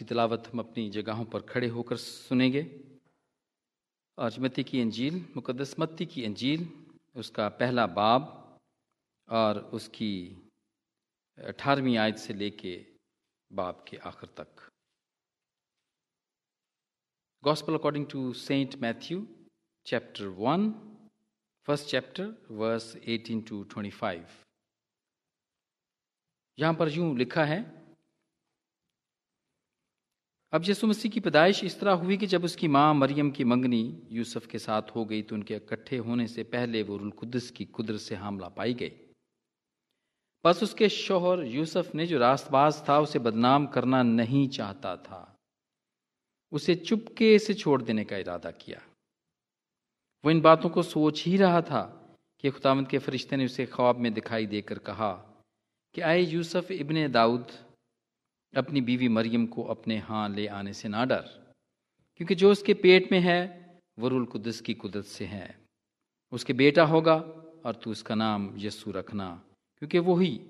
दूसरी तलावत हम अपनी जगहों पर खड़े होकर सुनेंगे। मत्ती की अंजील मुकदस मत्ती की अंजील, उसका पहला बाब और उसकी अठारहवीं आयत से लेके बाब के आखिर तक। Gospel according to Saint Matthew chapter one first chapter verse 18 to 25 यहाँ पर यूँ लिखा है अब यसु मसीह की पैदाइश इस तरह हुई कि जब उसकी माँ मरियम की मंगनी यूसुफ के साथ हो गई तो उनके इकट्ठे होने से पहले वो रुलकुदस की कुदरत से हमला पाई गई। बस उसके शोहर यूसुफ ने जो रास्तबाज था, उसे बदनाम करना नहीं चाहता था। उसे चुपके से छोड़ देने का इरादा किया। वो इन बातों को सोच ही रहा था कि खुदावंत के फरिश्ते ने उसे ख्वाब में दिखाई देकर कहा कि, आए यूसुफ इब्ने दाऊद अपनी बीवी मरियम को अपने हाँ ले आने से ना डर, क्योंकि जो उसके पेट में है वरुल कुदस की कुदरत से है। उसके बेटा होगा और तू उसका नाम यस्सु रखना, क्योंकि वही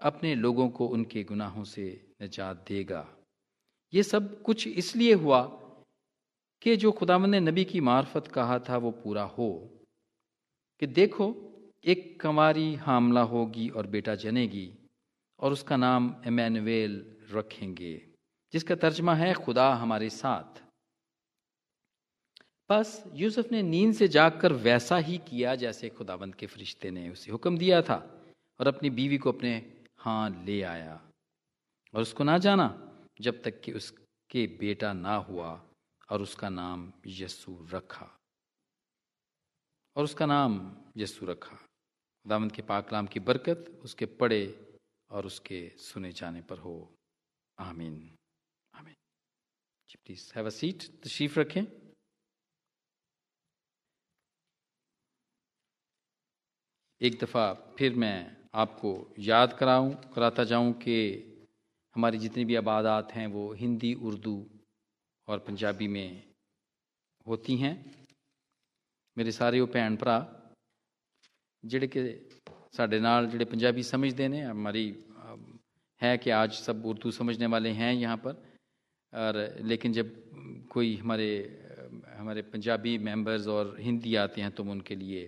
अपने लोगों को उनके गुनाहों से निजात देगा। ये सब कुछ इसलिए हुआ कि जो खुदावन ने नबी की मार्फत कहा था, वो पूरा हो। कि देखो, एक कंवारी हामला होगी और बेटा जनेगी, और उसका नाम एमैनुएल रखेंगे, जिसका तर्जमा है खुदा हमारे साथ। बस यूसुफ ने नींद से जागकर वैसा ही किया जैसे खुदाबंद के फरिश्ते ने उसे हुक्म दिया था और अपनी बीवी को अपने हाँ ले आया। और उसको ना जाना जब तक कि उसके बेटा ना हुआ और उसका नाम यस्सु रखा। और उसका नाम यस्सु रखा। खुदावंद के पाकलाम की बरकत उसके पड़े और उसके सुने जाने पर हो। आमीन आमीन जी प्लीज हैव अ सीट तशरीफ रखें एक दफ़ा फिर मैं आपको याद कराऊं कराता जाऊं कि हमारी जितनी भी आबादात हैं वो हिंदी उर्दू और पंजाबी में होती हैं मेरे सारे वो भैन भरा ਜਿਹੜੇ ਕਿ ਸਾਡੇ ਨਾਲ ਜਿਹੜੇ ਪੰਜਾਬੀ ਸਮਝਦੇ ਨੇ हमारी है कि आज सब उर्दू समझने वाले हैं यहाँ पर। और लेकिन जब कोई हमारे हमारे पंजाबी मेंबर्स और हिंदी आते हैं तो उनके लिए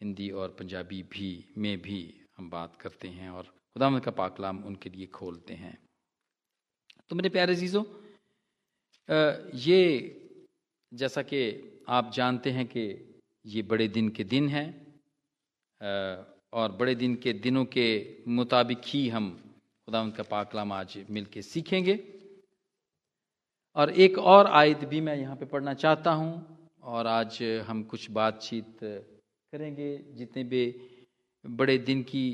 हिंदी और पंजाबी भी, में भी हम बात करते हैं और खुदा का पाकलाम उनके लिए खोलते हैं। तो मेरे प्यारे चीज़ों ये जैसा कि आप जानते हैं कि ये बड़े दिन के दिन हैं और बड़े दिन के दिनों के मुताबिक ही हम खुदा उनका पाकलाम आज मिल के सीखेंगे। और एक और आयत भी मैं यहाँ पे पढ़ना चाहता हूँ और आज हम कुछ बातचीत करेंगे। जितने भी बड़े दिन की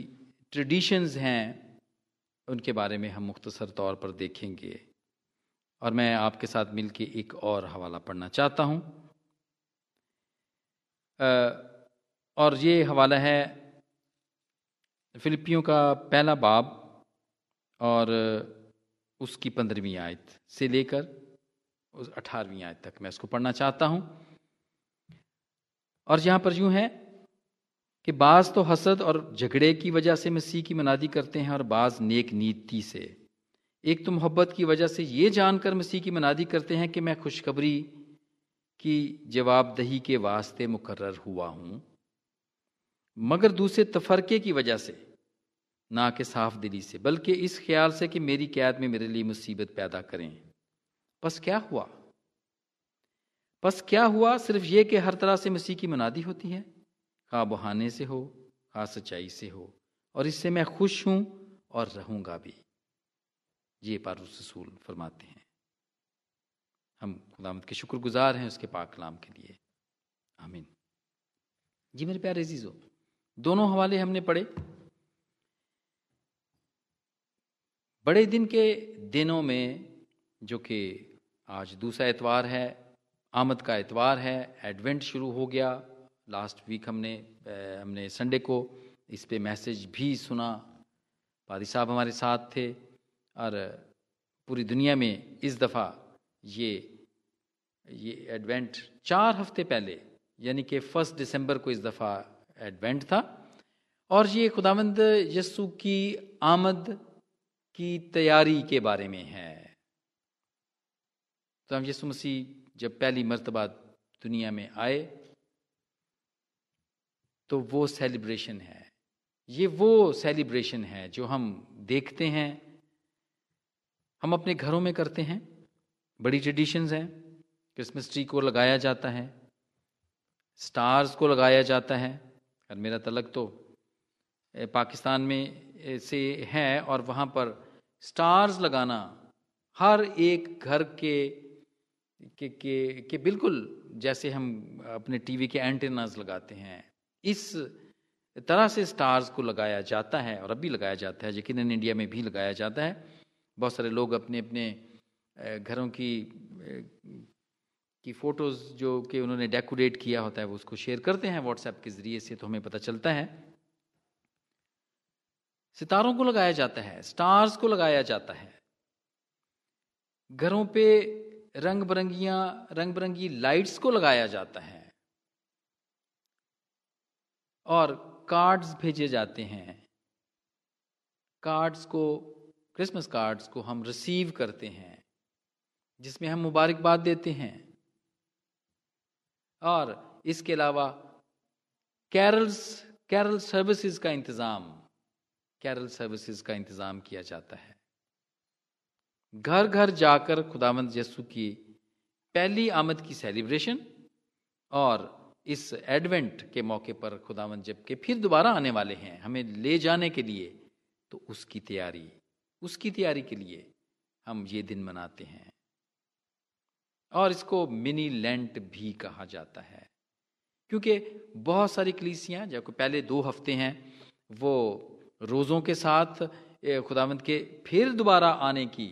ट्रेडिशंस हैं, उनके बारे में हम मुख्तसर तौर पर देखेंगे। और मैं आपके साथ मिलके एक और हवाला पढ़ना चाहता हूँ। और ये हवाला है फिलिपियों का पहला बाब। और उसकी पंद्रहवीं आयत से लेकर उस अठारहवीं आयत तक मैं इसको पढ़ना चाहता हूँ। और यहाँ पर यूँ है कि बाज तो हसद और झगड़े की वजह से मसीह की मनादी करते हैं और बाज नेक नीति से। एक तो मोहब्बत की वजह से ये जानकर मसीह की मनादी करते हैं कि मैं खुशखबरी की जवाबदही के वास्ते मुकर्र हुआ हूँ। मगर दूसरे तफरके की वजह से ना कि साफ़ दिली से, बल्कि इस ख्याल से कि मेरी कैद में मेरे लिए मुसीबत पैदा करें। बस क्या हुआ? बस क्या हुआ सिर्फ़ ये कि हर तरह से मसीह की मुनादी होती है? खा बहाने से हो, खा सच्चाई से हो, और इससे मैं खुश हूँ और रहूँगा भी। ये पारूस रसूल फरमाते हैं। हम खुदामद के शुक्रगुजार हैं उसके पाक कलाम के लिए। आमीन। जी, मेरे प्यारे जीजो दोनों हवाले हमने पढ़े। बड़े दिन के दिनों में जो कि आज दूसरा एतवार है, आमद का एतवार है, एडवेंट शुरू हो गया। लास्ट वीक हमने हमने संडे को इस पे मैसेज भी सुना। पादी साहब हमारे साथ थे और पूरी दुनिया में इस दफ़ा ये ये एडवेंट चार हफ़्ते पहले, यानी कि फ़र्स्ट दिसंबर को इस दफ़ा एडवेंट था। और ये खुदावंद यस्सु की आमद की तैयारी के बारे में है। तो हम यसु मसीह जब पहली मरतबा दुनिया में आए तो वो सेलिब्रेशन है। ये वो सेलिब्रेशन है जो हम देखते हैं, हम अपने घरों में करते हैं। बड़ी ट्रेडिशंस हैं। क्रिसमस ट्री को लगाया जाता है। स्टार्स को लगाया जाता है। और मेरा तलक तो पाकिस्तान में से है और वहाँ पर स्टार्स लगाना हर एक घर के के के, के बिल्कुल जैसे हम अपने टीवी के एंटेनाज लगाते हैं इस तरह से स्टार्स को लगाया जाता है और अभी लगाया जाता है यकीन इंडिया में भी लगाया जाता है। बहुत सारे लोग अपने अपने घरों की की फ़ोटोज़ जो कि उन्होंने डेकोरेट किया होता है वो उसको शेयर करते हैं व्हाट्सएप के ज़रिए से तो हमें पता चलता है। सितारों को लगाया जाता है, स्टार्स को लगाया जाता है। घरों पे रंग बिरंगिया रंग बिरंगी लाइट्स को लगाया जाता है। और कार्ड्स भेजे जाते हैं। कार्ड्स को, क्रिसमस कार्ड्स को हम रिसीव करते हैं, जिसमें हम मुबारकबाद देते हैं। और इसके अलावा कैरल्स, कैरल सर्विसेज़ का इंतज़ाम कैरल सर्विसेज़ का इंतज़ाम किया जाता है। घर घर जाकर खुदावंद यसु की पहली आमद की सेलिब्रेशन और इस एडवेंट के मौके पर खुदावंद जब के फिर दोबारा आने वाले हैं, हमें ले जाने के लिए तो उसकी तैयारी उसकी तैयारी के लिए हम ये दिन मनाते हैं। और इसको मिनी लेंट भी कहा जाता है। क्योंकि बहुत सारी कलीसियाँ, जब पहले दो हफ़्ते हैं, वो रोज़ों के साथ खुदावंत के फिर दोबारा आने की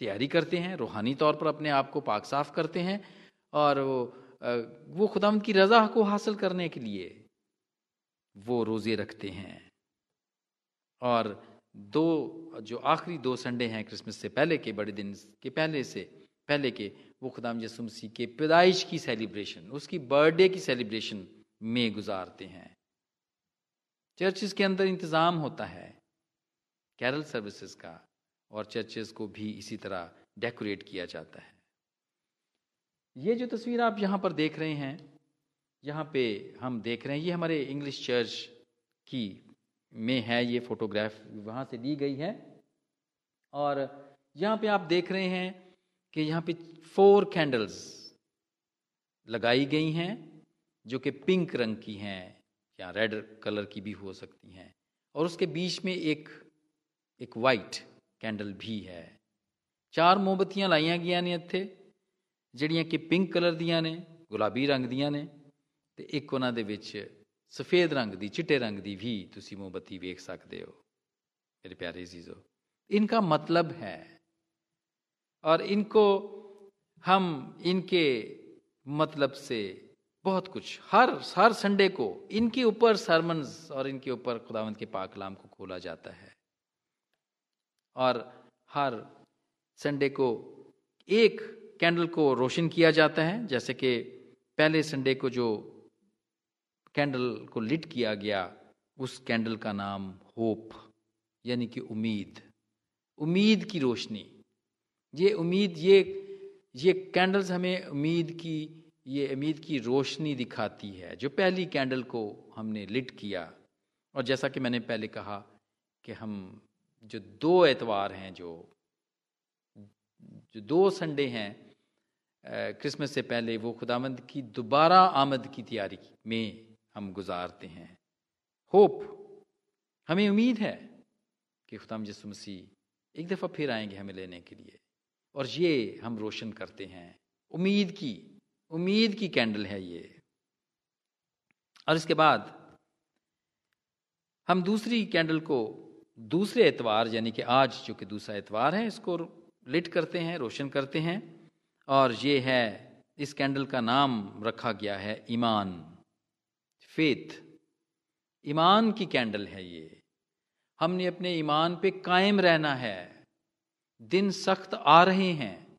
तैयारी करते हैं, रूहानी तौर पर अपने आप को पाक साफ़ करते हैं और वो वो खुदावंत की रज़ा को हासिल करने के लिए वो रोज़े रखते हैं। और दो, जो आखिरी दो संडे हैं क्रिसमस से पहले के, बड़े दिन के पहले से पहले के, वो खुदाम यसुमसी के पैदाइश की सेलिब्रेशन, उसकी बर्थडे की सेलिब्रेशन में गुजारते हैं। चर्चिस के अंदर इंतज़ाम होता है, कैरल सर्विसेज़ का, और चर्चेस को भी इसी तरह डेकोरेट किया जाता है। ये जो तस्वीर आप यहाँ पर देख रहे हैं, यहाँ पे हम देख रहे हैं, ये हमारे इंग्लिश चर्च की में है, ये फोटोग्राफ वहाँ से ली गई है। और यहाँ पे आप देख रहे हैं कि यहाँ पे फोर कैंडल्स लगाई गई हैं, जो कि पिंक रंग की हैं। या रेड कलर की भी हो सकती हैं और उसके बीच में एक एक वाइट कैंडल भी है चार मोमबत्तियां लाइया गई ने ਇੱਥੇ ਜਿਹੜੀਆਂ ਕਿ ਪਿੰਕ ਕਲਰ ਦੀਆਂ ਨੇ ਗੁਲਾਬੀ ਰੰਗ ਦੀਆਂ ਨੇ ਤੇ ਇੱਕ ਉਹਨਾਂ ਦੇ ਵਿੱਚ ਸਫੇਦ ਰੰਗ ਦੀ ਚਿੱਟੇ ਰੰਗ ਦੀ ਵੀ ਤੁਸੀਂ ਮੋਮਬੱਤੀ ਵੇਖ ਸਕਦੇ ਹੋ मेरे प्यारे जीजो इनका मतलब है और इनको हम इनके मतलब से बहुत कुछ। हर हर संडे को इनके ऊपर सरमन्स और इनके ऊपर खुदावंत के पाकलाम को खोला जाता है। और हर संडे को एक कैंडल को रोशन किया जाता है, जैसे कि पहले संडे को जो कैंडल को लिट किया गया, उस कैंडल का नाम होप यानी कि उम्मीद। उम्मीद की रोशनी। ये उम्मीद, ये ये कैंडल्स हमें उम्मीद की ये उम्मीद की रोशनी दिखाती है, जो पहली कैंडल को हमने लिट किया। और जैसा कि मैंने पहले कहा कि हम जो दो एतवार हैं, जो जो दो संडे हैं क्रिसमस से पहले वो खुदामंद की दोबारा आमद की तैयारी में हम गुजारते हैं। होप, हमें उम्मीद है कि खुदाम यसु मसीह एक दफ़ा फिर आएँगे हमें लेने के लिए। और ये हम रोशन करते हैं उम्मीद की। उम्मीद की कैंडल है ये। और इसके बाद हम दूसरी कैंडल को दूसरे एतवार, यानी कि आज जो कि दूसरा एतवार है, इसको लिट करते हैं, रोशन करते हैं। और ये है, इस कैंडल का नाम रखा गया है ईमान फेथ ईमान की कैंडल है ये। हमने अपने ईमान पे कायम रहना है। दिन सख्त आ रहे हैं।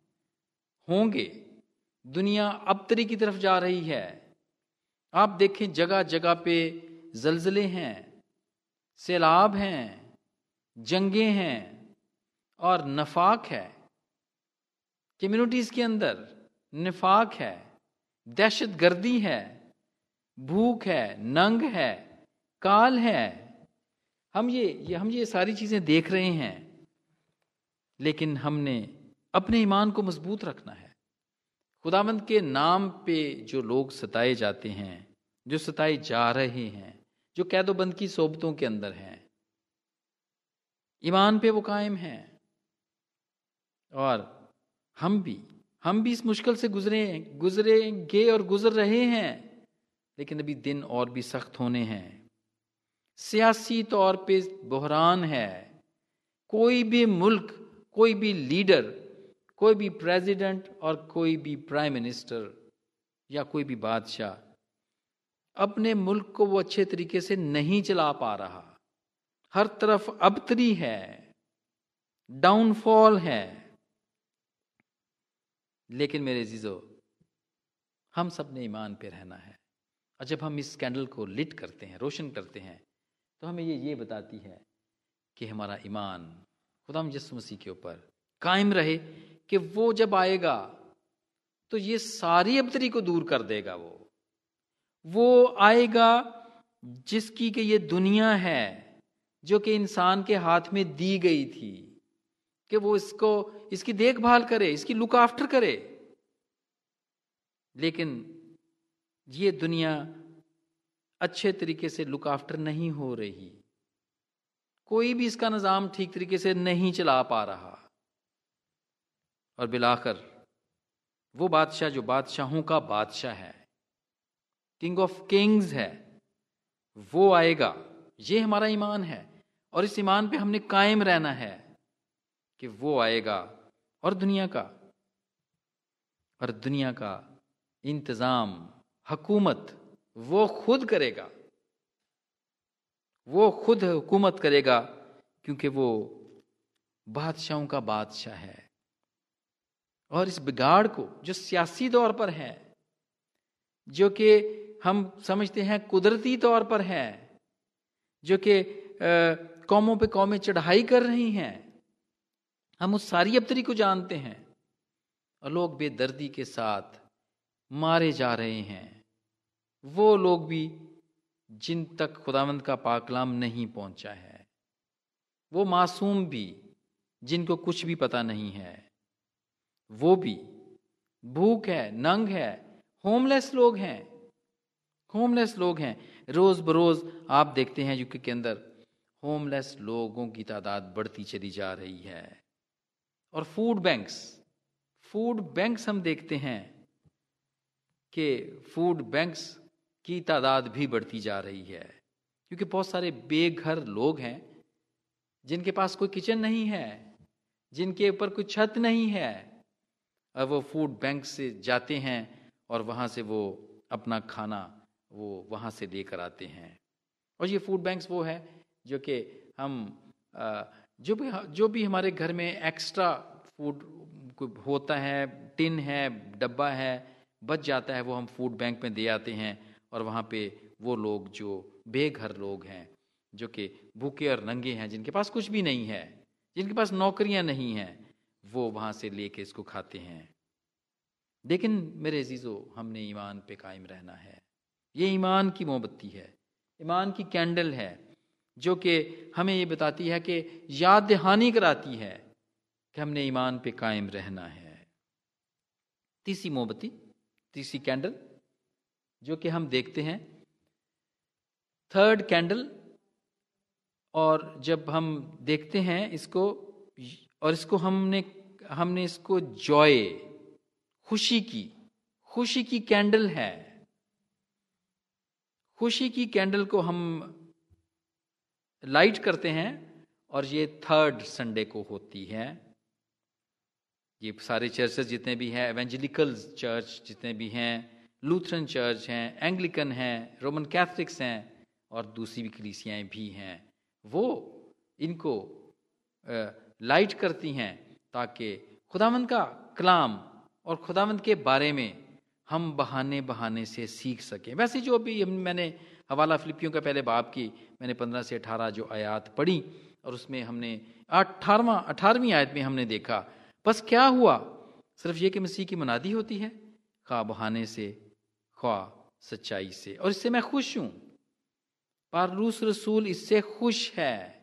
होंगे। दुनिया अबतरी की तरफ़ जा रही है। आप देखें जगह जगह पे जलजले हैं सैलाब हैं जंगे हैं और नफाक है। कम्युनिटीज के अंदर निफाक है दहशत गर्दी है भूख है नंग है काल है। हम ये, ये हम ये सारी चीज़ें देख रहे हैं लेकिन हमने अपने ईमान को मज़बूत रखना है। खुदावंद के नाम पे जो लोग सताए जाते हैं, जो सताए जा रहे हैं, जो कैदोबंद की सोबतों के अंदर हैं, ईमान पे वो कायम है। और हम भी हम भी इस मुश्किल से गुजरे, गुजरेंगे और गुजर रहे हैं, लेकिन अभी दिन और भी सख्त होने हैं। सियासी तौर पे बहरान है। कोई भी मुल्क, कोई भी लीडर कोई भी प्रेसिडेंट और कोई भी प्राइम मिनिस्टर या कोई भी बादशाह अपने मुल्क को वो अच्छे तरीके से नहीं चला पा रहा। हर तरफ़ अबतरी है डाउनफॉल है। लेकिन मेरे जीजो हम सबने ईमान पे रहना है। और जब हम इस कैंडल को लिट करते हैं, रोशन करते हैं तो हमें ये ये बताती है कि हमारा ईमान खुदा जिस मसीह के ऊपर कायम रहे कि वो जब आएगा तो ये सारी अबतरी को दूर कर देगा वो। वो आएगा जिसकी कि ये दुनिया है, जो कि इंसान के हाथ में दी गई थी, कि वो इसको, इसकी देखभाल करे, इसकी लुक आफ्टर करे। लेकिन ये दुनिया अच्छे तरीके से लुक आफ्टर नहीं हो रही। कोई भी इसका निज़ाम ठीक तरीके से नहीं चला पा रहा। और बिलाकर, वो बादशाह जो बादशाहों का बादशाह है किंग ऑफ़ किंग्स है, वो आएगा। ये हमारा ईमान है और इस ईमान पे हमने कायम रहना है कि वो आएगा और दुनिया का, और दुनिया का इंतज़ाम, हकूमत वो खुद करेगा। वो खुद हुकूमत करेगा क्योंकि वो बादशाहों का बादशाह है। और इस बिगाड़ को, जो सियासी तौर पर है, जो कि हम समझते हैं कुदरती तौर पर है, जो कि कौमों पे कौमें चढ़ाई कर रही हैं, हम उस सारी अबतरी को जानते हैं और लोग बेदर्दी के साथ मारे जा रहे हैं। वो लोग भी जिन तक खुदावंद का पाकलाम नहीं पहुँचा है, वो मासूम भी जिनको कुछ भी पता नहीं है। वो भी। भूख है, नंग है होमलेस लोग हैं। होमलेस लोग हैं। रोज बरोज आप देखते हैं यूके के अंदर होमलेस लोगों की तादाद बढ़ती चली जा रही है। और फ़ूड बैंक्स फ़ूड बैंक्स हम देखते हैं कि फ़ूड बैंक्स की तादाद भी बढ़ती जा रही है। क्योंकि बहुत सारे बेघर लोग हैं, जिनके पास कोई किचन नहीं है, जिनके ऊपर कोई छत नहीं है वो फ़ूड बैंक से जाते हैं और वहाँ से वो अपना खाना वो वहाँ से लेकर आते हैं। और ये फ़ूड बैंक्स वो है जो कि हम जो भी जो भी हमारे घर में एक्स्ट्रा फ़ूड होता है टिन है, डब्बा है, बच जाता है, वो हम फ़ूड बैंक में दे आते हैं और वहाँ पे वो लोग जो बेघर लोग हैं, जो कि भूखे और नंगे हैं, जिनके पास कुछ भी नहीं है, जिनके पास नौकरियाँ नहीं हैं वो वहाँ से लेके इसको खाते हैं। लेकिन मेरे अजीज़ो, हमने ईमान पे कायम रहना है। ये ईमान की मोमबत्ती है, ईमान की कैंडल है, जो कि हमें ये बताती है कि याद दहानी कराती है कि हमने ईमान पे कायम रहना है। तीसरी मोमबत्ती, तीसरी कैंडल, जो कि हम देखते हैं। थर्ड कैंडल, और जब हम देखते हैं इसको, और इसको हमने हमने इसको जॉय खुशी की। खुशी की कैंडल है। खुशी की कैंडल को हम लाइट करते हैं और ये थर्ड संडे को होती है। ये सारे चर्चेस जितने भी हैं एवेंजलिकल चर्च जितने भी हैं लूथरन चर्च हैं एंग्लिकन हैं रोमन कैथलिक्स हैं और दूसरी भी कलीसियाएँ भी हैं। वो इनको लाइट करती हैं। ताकि खुदावंद का कलाम और खुदावंद के बारे में हम बहाने बहाने से सीख सकें। वैसे जो अभी मैंने हवाला फिलिपियों का पहले बाप की, मैंने पंद्रह से अठारह जो आयात पढ़ी और उसमें हमने अठारवा अठारहवीं आयत में हमने देखा, बस क्या हुआ? सिर्फ़ ये कि मसीह की मुनादी होती है खा बहाने से ख्वा सच्चाई से। और इससे मैं खुश हूँ। पर रूस रसूल इससे खुश है।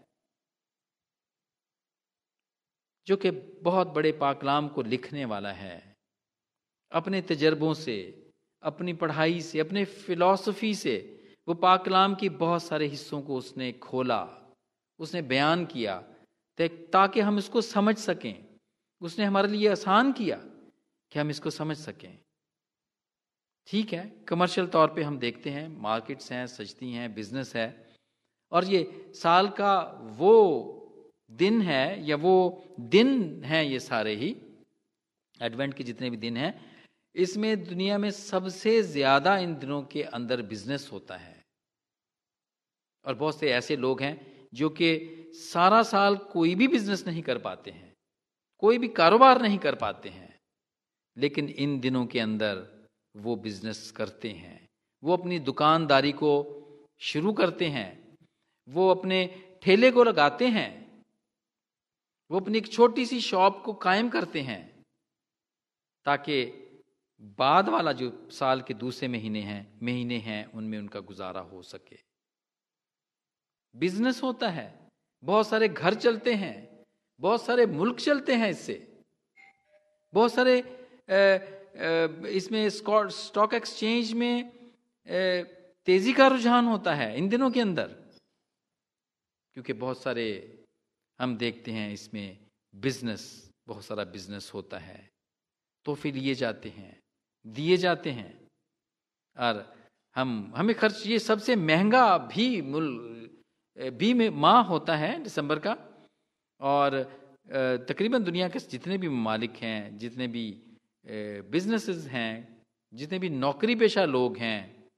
जो कि बहुत बड़े पाकलाम को लिखने वाला है। अपने तजर्बों से, अपनी पढ़ाई से, अपने फिलॉसफी से वो पाकलाम की बहुत सारे हिस्सों को उसने खोला, उसने बयान किया ताकि हम इसको समझ सकें। उसने हमारे लिए आसान किया कि हम इसको समझ सकें। ठीक है कमर्शियल तौर पे हम देखते हैं मार्केट्स हैं सजती हैं बिज़नेस है, और ये साल का वो दिन है, या वो दिन हैं ये सारे ही, एडवेंट के जितने भी दिन हैं, इसमें दुनिया में सबसे ज़्यादा इन दिनों के अंदर बिज़नेस होता है। और बहुत से ऐसे लोग हैं जो कि सारा साल कोई भी बिज़नेस नहीं कर पाते हैं, कोई भी कारोबार नहीं कर पाते हैं, लेकिन इन दिनों के अंदर वो बिज़नेस करते हैं। वो अपनी दुकानदारी को शुरू करते हैं, वो अपने ठेले को लगाते हैं वो अपनी एक छोटी सी शॉप को कायम करते हैं ताकि बाद वाला जो साल के दूसरे महीने हैं महीने हैं, उनमें उनका गुजारा हो सके। बिज़नेस होता है। बहुत सारे घर चलते हैं। बहुत सारे मुल्क चलते हैं इससे। बहुत सारे इसमें स्टॉक एक्सचेंज में तेज़ी का रुझान होता है इन दिनों के अंदर। क्योंकि बहुत सारे हम देखते हैं इसमें बिज़नेस बहुत सारा बिज़नेस होता है। तो फिर लिए जाते हैं। दिए जाते हैं। और हम, हमें खर्च, ये सबसे महँगा भी मुल बी में माह होता है दिसंबर का। और तकरीबन दुनिया के जितने भी ममालिक हैं, जितने भी बिजनेसेस हैं, जितने भी नौकरी पेशा लोग हैं,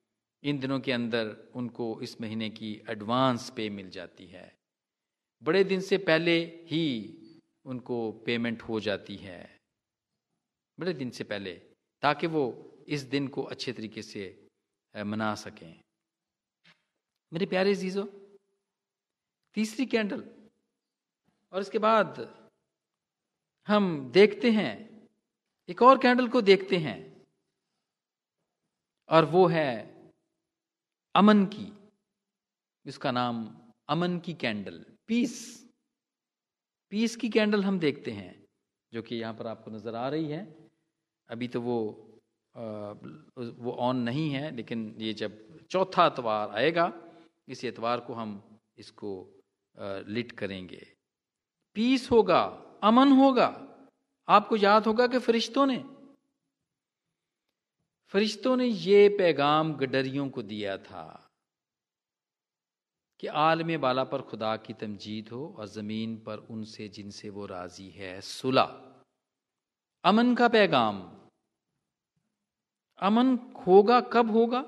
इन दिनों के अंदर उनको इस महीने की एडवांस पे मिल जाती है। बड़े दिन से पहले ही उनको पेमेंट हो जाती है। बड़े दिन से पहले, ताकि वो इस दिन को अच्छे तरीके से मना सकें। मेरे प्यारे जीजो तीसरी कैंडल, और इसके बाद हम देखते हैं, एक और कैंडल को देखते हैं, और वो है अमन की इसका नाम अमन की कैंडल। पीस पीस की कैंडल हम देखते हैं जो कि यहाँ पर आपको नज़र आ रही है। अभी तो वो आ, वो ऑन नहीं है लेकिन ये जब चौथा एतवार आएगा इस एतवार को हम इसको आ, लिट करेंगे। पीस होगा अमन होगा। आपको याद होगा कि फरिश्तों ने फरिश्तों ने ये पैगाम गडरियों को दिया था। कि आलम बाला पर खुदा की तमजीद हो और ज़मीन पर उनसे जिनसे वो राज़ी है सुला अमन का पैगाम। अमन होगा कब होगा?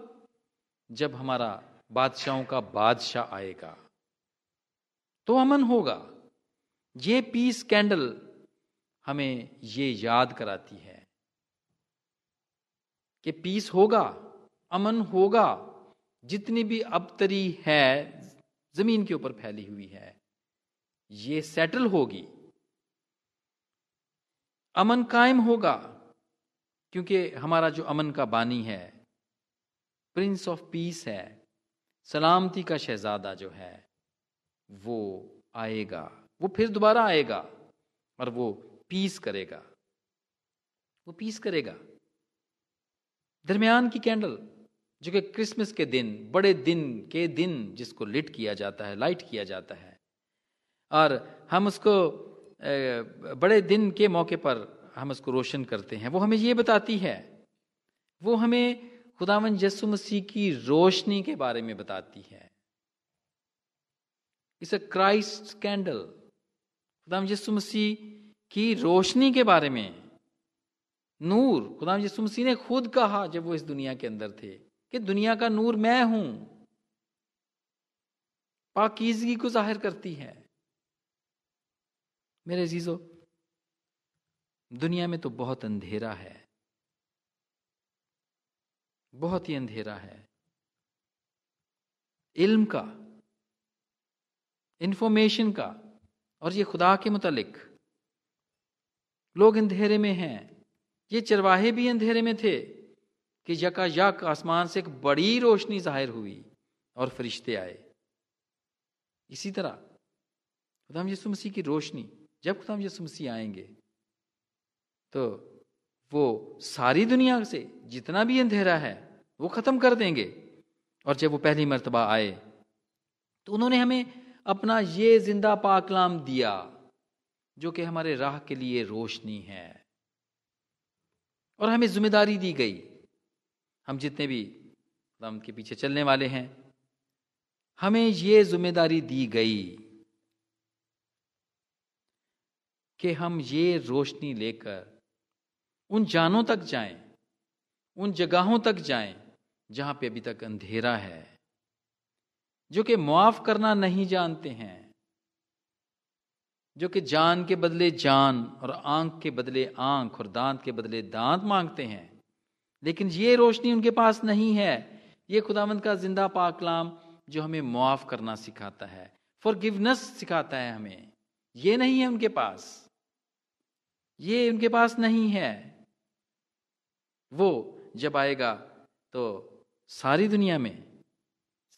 जब हमारा बादशाहों का बादशाह आएगा। तो अमन होगा। ये पीस कैंडल हमें ये याद कराती है कि पीस होगा, अमन होगा। जितनी भी अबतरी है ज़मीन के ऊपर फैली हुई है। ये सेटल होगी। अमन कायम होगा, क्योंकि हमारा जो अमन का बानी है प्रिंस ऑफ़ पीस है, सलामती का शहजादा जो है, वो आएगा। वो फिर दोबारा आएगा और वो पीस करेगा। वो पीस करेगा। दरमियान की कैंडल जो कि क्रिसमस के दिन, बड़े दिन के दिन जिसको लिट किया जाता है लाइट किया जाता है। और हम उसको बड़े दिन के मौके पर हम उसको रोशन करते हैं। वो हमें ये बताती है। वो हमें खुदावन यसु मसीह की रोशनी के बारे में बताती है। इस क्राइस्ट कैंडल खुदाम यसु मसीह की रोशनी के बारे में नूर खुदाम यसु मसीह ने खुद कहा जब वो इस दुनिया के अंदर थे। कि दुनिया का नूर मैं हूँ। पाकिजगी को ज़ाहिर करती है। मेरे जीजो दुनिया में तो बहुत अंधेरा है। बहुत ही अंधेरा है। इल्म का इंफॉर्मेशन का और ये खुदा के मुतलिक। लोग अंधेरे में हैं। ये चरवाहे भी अंधेरे में थे। कि यका यक आसमान से एक बड़ी रोशनी ज़ाहिर हुई और फरिश्ते आए। इसी तरह, खुदाम यसु मसीह की रोशनी, जब खुदाम यसु मसीह आएँगे तो वो सारी दुनिया से जितना भी अंधेरा है, वो खत्म कर देंगे। और जब वो पहली मरतबा आए तो उन्होंने हमें अपना ये ज़िंदा पाकलाम दिया, जो कि हमारे राह के लिए रोशनी है। और हमें ज़िम्मेदारी दी गई हम जितने भी खुदाम के पीछे चलने वाले हैं हमें ये ज़िम्मेदारी दी गई कि हम ये रोशनी लेकर उन जानों तक जाएँ, उन जगहों तक जाएँ जहाँ पे अभी तक अंधेरा है जो कि मुआफ करना नहीं जानते हैं जो कि जान के बदले जान और आँख के बदले आँख और दांत के बदले दांत मांगते हैं। लेकिन ये रोशनी उनके पास नहीं है। ये खुदावंत का ज़िंदा पाकलाम जो हमें मुआफ करना सिखाता है फॉर गिवनेस सिखाता है हमें। ये नहीं है उनके पास। ये उनके पास नहीं है। वो जब आएगा तो सारी दुनिया में,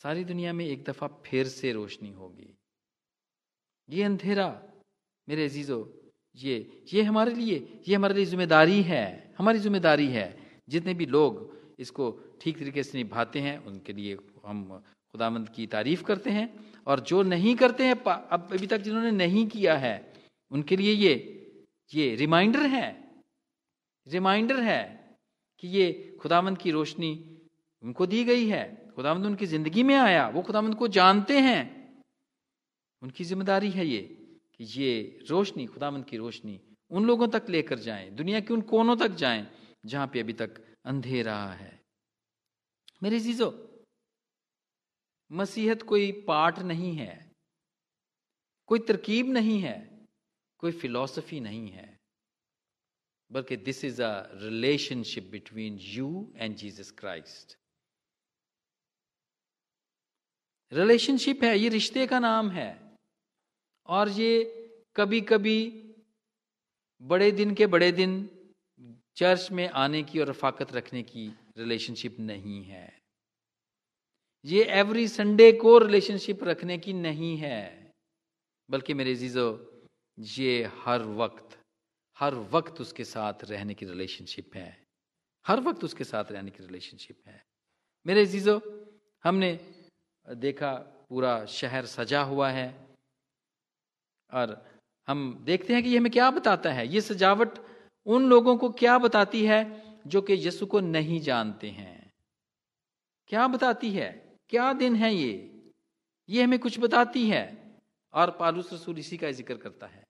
सारी दुनिया में एक दफ़ा फिर से रोशनी होगी। ये अंधेरा, मेरे अजीजो, ये ये हमारे लिए, ये हमारे लिए ज़िम्मेदारी है, हमारी ज़िम्मेदारी है। जितने भी लोग इसको ठीक तरीके से निभाते हैं, उनके लिए हम खुदामंद की तारीफ़ करते हैं। और जो नहीं करते हैं अब अभी तक जिन्होंने नहीं किया है, उनके लिए ये ये रिमाइंडर है। रिमाइंडर है कि ये खुदामंद की रोशनी उनको दी गई है। खुदामंद उनकी ज़िंदगी में आया, वो खुदामंद को जानते हैं। उनकी ज़िम्मेदारी है ये कि ये रोशनी खुदामंद की रोशनी उन लोगों तक लेकर जाएँ, दुनिया के उन कोनों तक जाएँ जहाँ पे अभी तक अंधेरा है। मेरे चीज़ों मसीहत कोई पाठ नहीं है, कोई तरकीब नहीं है, कोई फिलॉसफी नहीं है, बल्कि this is a relationship between you and Jesus Christ relationship है, ये रिश्ते का नाम है, और ये कभी कभी बड़े दिन के बड़े दिन चर्च में आने की और रफाकत रखने की रिलेशनशिप नहीं है। ये एवरी संडे को रिलेशनशिप रखने की नहीं है। बल्कि मेरे जीजो ये हर वक्त हर वक्त उसके साथ रहने की रिलेशनशिप है। हर वक्त उसके साथ रहने की रिलेशनशिप है। मेरे जीजो हमने देखा पूरा शहर सजा हुआ है। और हम देखते हैं कि ये हमें क्या बताता है। ये सजावट उन लोगों को क्या बताती है जो कि यीशु को नहीं जानते हैं? क्या बताती है? क्या दिन है ये? ये हमें कुछ बताती है। और पालूस रसूल इसी का ज़िक्र करता है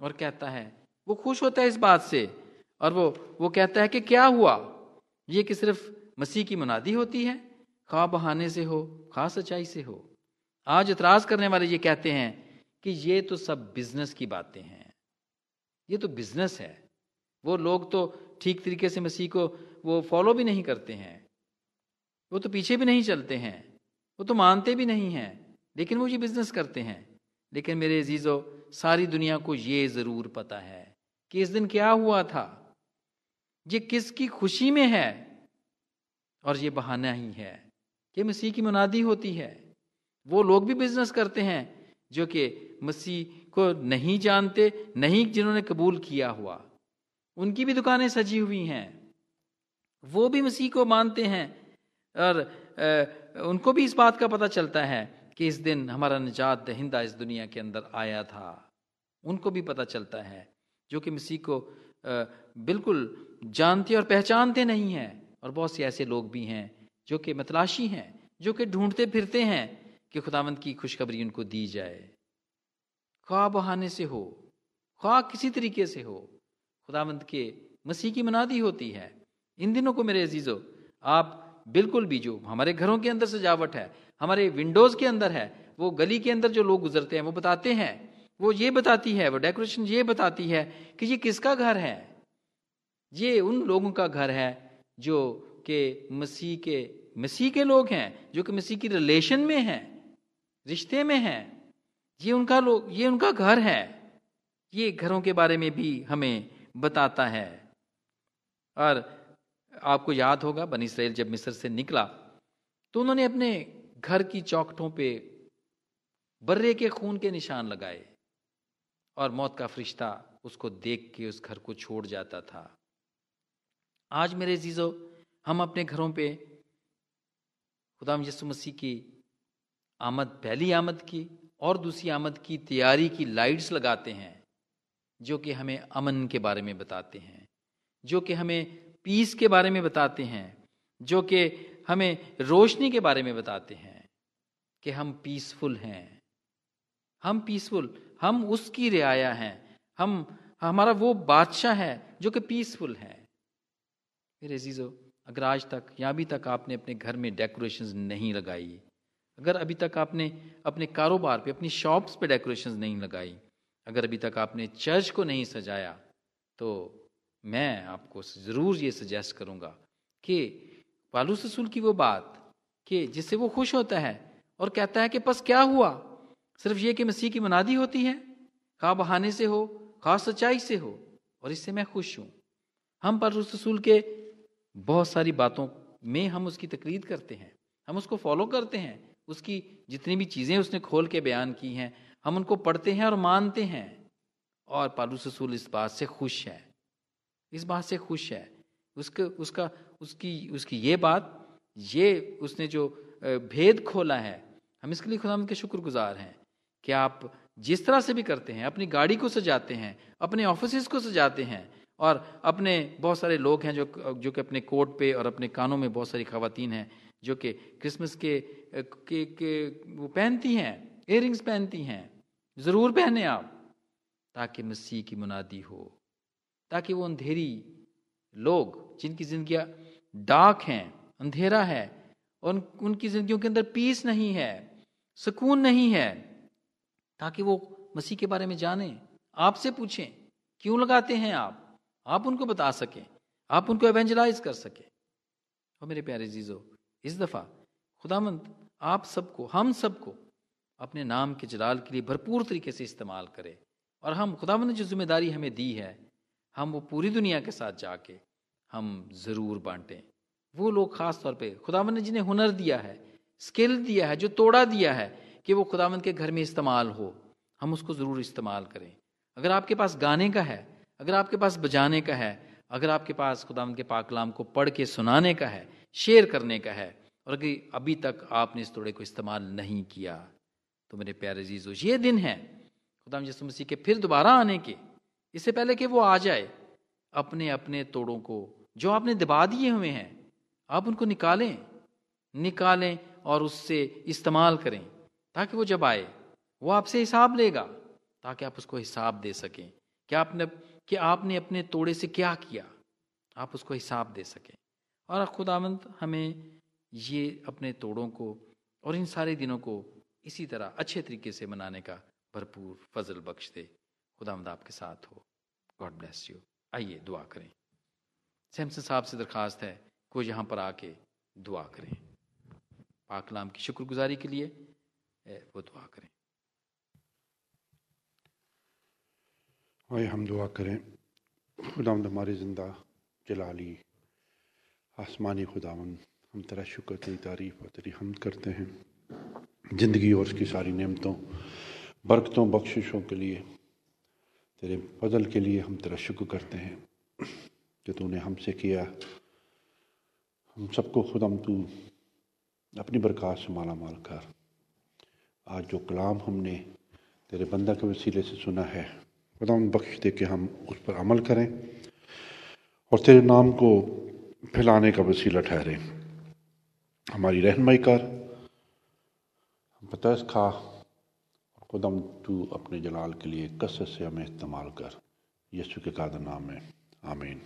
और कहता है, वो खुश होता है इस बात से और वो वो कहता है कि क्या हुआ? ये कि सिर्फ़ मसीह की मुनादी होती है, खा बहाने से हो, खा सच्चाई से हो। आज इतराज करने वाले ये कहते हैं कि ये तो सब बिज़नेस की बातें हैं। ये तो बिज़नेस है। वो लोग तो ठीक तरीके से मसीह को वो फॉलो भी नहीं करते हैं। वो तो पीछे भी नहीं चलते हैं। वो तो मानते भी नहीं हैं, लेकिन वो ये बिज़नेस करते हैं। लेकिन मेरे अजीज़ो, सारी दुनिया को ये ज़रूर पता है कि इस दिन क्या हुआ था। ये किसकी खुशी में है और ये बहाना ही है कि मसीह की मुनादी होती है। वो लोग भी बिज़नेस करते हैं जो कि मसीह को नहीं जानते, नहीं जिन्होंने कबूल किया हुआ। उनकी भी दुकानें सजी हुई हैं। वो भी मसीह को मानते हैं और उनको भी इस बात का पता चलता है कि इस दिन हमारा निजात दहिंदा इस दुनिया के अंदर आया था। उनको भी पता चलता है जो कि मसीह को बिल्कुल जानते और पहचानते नहीं हैं और बहुत से ऐसे लोग भी हैं जो कि मतलाशी हैं, जो कि ढूंढते फिरते हैं कि खुदावंत की खुशखबरी उनको दी जाए। ख्वाह बहाने से हो ख्वाह किसी तरीके से हो खुदावंत के मसीह की मनादी होती है। इन दिनों को मेरे अजीजों, आप बिल्कुल भी जो हमारे घरों के अंदर सजावट है, हमारे विंडोज़ के अंदर है, वो गली के अंदर जो लोग गुजरते हैं, वो बताते हैं। वो ये बताती है, वो डेकोरेशन ये बताती है कि ये किसका घर है? ये उन लोगों का घर है जो के मसीह के मसीह के लोग हैं, जो कि मसीह की रिलेशन में हैं, रिश्ते में हैं। ये उनका लोग ये उनका घर है। ये घरों के बारे में भी हमें बताता है। और आपको याद होगा, बनी इसराइल जब मिस्र से निकला तो उन्होंने अपने घर की चौकटों पे बर्रे के खून के निशान लगाए और मौत का फरिश्ता उसको देख के उस घर को छोड़ जाता था। आज मेरे जीजो हम अपने घरों पे खुदाम यसु मसीह की आमद, पहली आमद की और दूसरी आमद की तैयारी की लाइट्स लगाते हैं। जो कि हमें अमन के बारे में बताते हैं, जो कि हमें पीस के बारे में बताते हैं, जो कि हमें रोशनी के बारे में बताते हैं कि हम पीसफुल हैं। हम पीसफुल, हम उसकी रियाया हैं। हम, हमारा वो बादशाह है जो कि पीसफुल है। मेरे जीजो अगर आज तक या अभी तक आपने अपने घर में डेकोरेशंस नहीं लगाई, अगर अभी तक आपने अपने कारोबार पे, अपनी शॉप्स पे डेकोरेशंस नहीं लगाई अगर अभी तक आपने चर्च को नहीं सजाया तो मैं आपको ज़रूर ये सजेस्ट करूँगा कि पालू रसूल की वो बात, कि जिससे वो खुश होता है और कहता है कि बस क्या हुआ? सिर्फ़ ये कि मसीह की मनादी होती है? खा बहाने से हो, खा सच्चाई से हो, और इससे मैं खुश हूँ। हम पर रसूल के बहुत सारी बातों में हम उसकी तकरीद करते हैं, हम उसको फॉलो करते हैं, उसकी जितनी भी चीज़ें उसने खोल के बयान की हैं हम उनको पढ़ते हैं और मानते हैं। और पालू रसूल इस बात से खुश है। इस बात से खुश है। उसका उसका उसकी उसकी ये बात ये उसने जो भेद खोला है हम इसके लिए खुदा के शुक्रगुजार हैं कि आप जिस तरह से भी करते हैं अपनी गाड़ी को सजाते हैं अपने ऑफ़िस को सजाते हैं और अपने बहुत सारे लोग हैं जो जो कि अपने कोट पे और अपने कानों में बहुत सारी खातन हैं जो कि क्रिसमस के, के के वो पहनती हैं इयरिंग्स पहनती हैं। ज़रूर पहने आप, ताकि मसीह की मुनादी हो, ताकि वो अंधेरी लोग, जिनकी जिंदगियाँ डार्क हैं, अंधेरा है, और उनकी जिंदगियों के अंदर पीस नहीं है, सुकून नहीं है, ताकि वो मसीह के बारे में जाने, आपसे पूछें, क्यों लगाते हैं आप? आप उनको बता सकें, आप उनको एवेंजलाइज कर सकें। और मेरे प्यारे जीजो इस दफ़ा खुदामंद, आप सबको, हम सबको अपने नाम के जलाल के लिए भरपूर तरीके से इस्तेमाल करें। और हम खुदा ने जो ज़िम्मेदारी हमें दी है, हम वो पूरी दुनिया के साथ जाके हम ज़रूर बांटें। वो लोग ख़ास तौर पे, खुदावंद ने जिन्हें हुनर दिया है, स्किल दिया है, जो तोड़ा दिया है कि वो खुदावंद के घर में इस्तेमाल हो, हम उसको ज़रूर इस्तेमाल करें। अगर आपके पास गाने का है, अगर आपके पास बजाने का है, अगर आपके पास खुदावंद के पाकलाम को पढ़ के सुनाने का है, शेयर करने का है, और अगर अभी तक आपने इस तोड़े को इस्तेमाल नहीं किया तो मेरे प्यारे जीजो ये दिन है खुदाम यसु मसीह के फिर दोबारा आने के, इससे पहले कि वो आ जाए, अपने अपने तोड़ों को, जो आपने दबा दिए हुए हैं, आप उनको निकालें निकालें और उससे इस्तेमाल करें, ताकि वो जब आए, वो आपसे हिसाब लेगा, ताकि आप उसको हिसाब दे सकें क्या आपने, कि आपने अपने तोड़े से क्या किया, आप उसको हिसाब दे सकें। और खुदावंत हमें ये अपने तोड़ों को और इन सारे दिनों को इसी तरह अच्छे तरीके से मनाने का भरपूर फजल बख्श दे। खुदावंद आपके साथ हो। गॉड ब्लेस यू आइए दुआ करें। सैमसन साहब से दरखास्त है, कोई यहाँ पर आके दुआ करें। पाकलाम की शुक्रगुजारी के लिए वो दुआ करें। आइए हम दुआ करें। खुदावंद हमारे ज़िंदा, जलाली, आसमानी खुदावंद, हम तेरा शुक्र तेरी तारीफ़ और तेरी हम करते हैं। ज़िंदगी और उसकी सारी नेमतों, बरकतों, बख्शिशों के लिए, तेरे फजल के लिए हम तेरा शुक्र करते हैं जो तूने हमसे किया। हम सबको खुद हम तू अपनी बरकत से माला माल कर। आज जो कलाम हमने तेरे बंदा के वसीले से सुना है, खुदा बख्श दे के हम उस पर अमल करें और तेरे नाम को फैलाने का वसीला ठहरें। हमारी रहनमाई कर हम खा और खुदम तू अपने जलाल के लिए कसरत से हमें इस्तेमाल कर। यीशु के कादर नाम में, आमीन।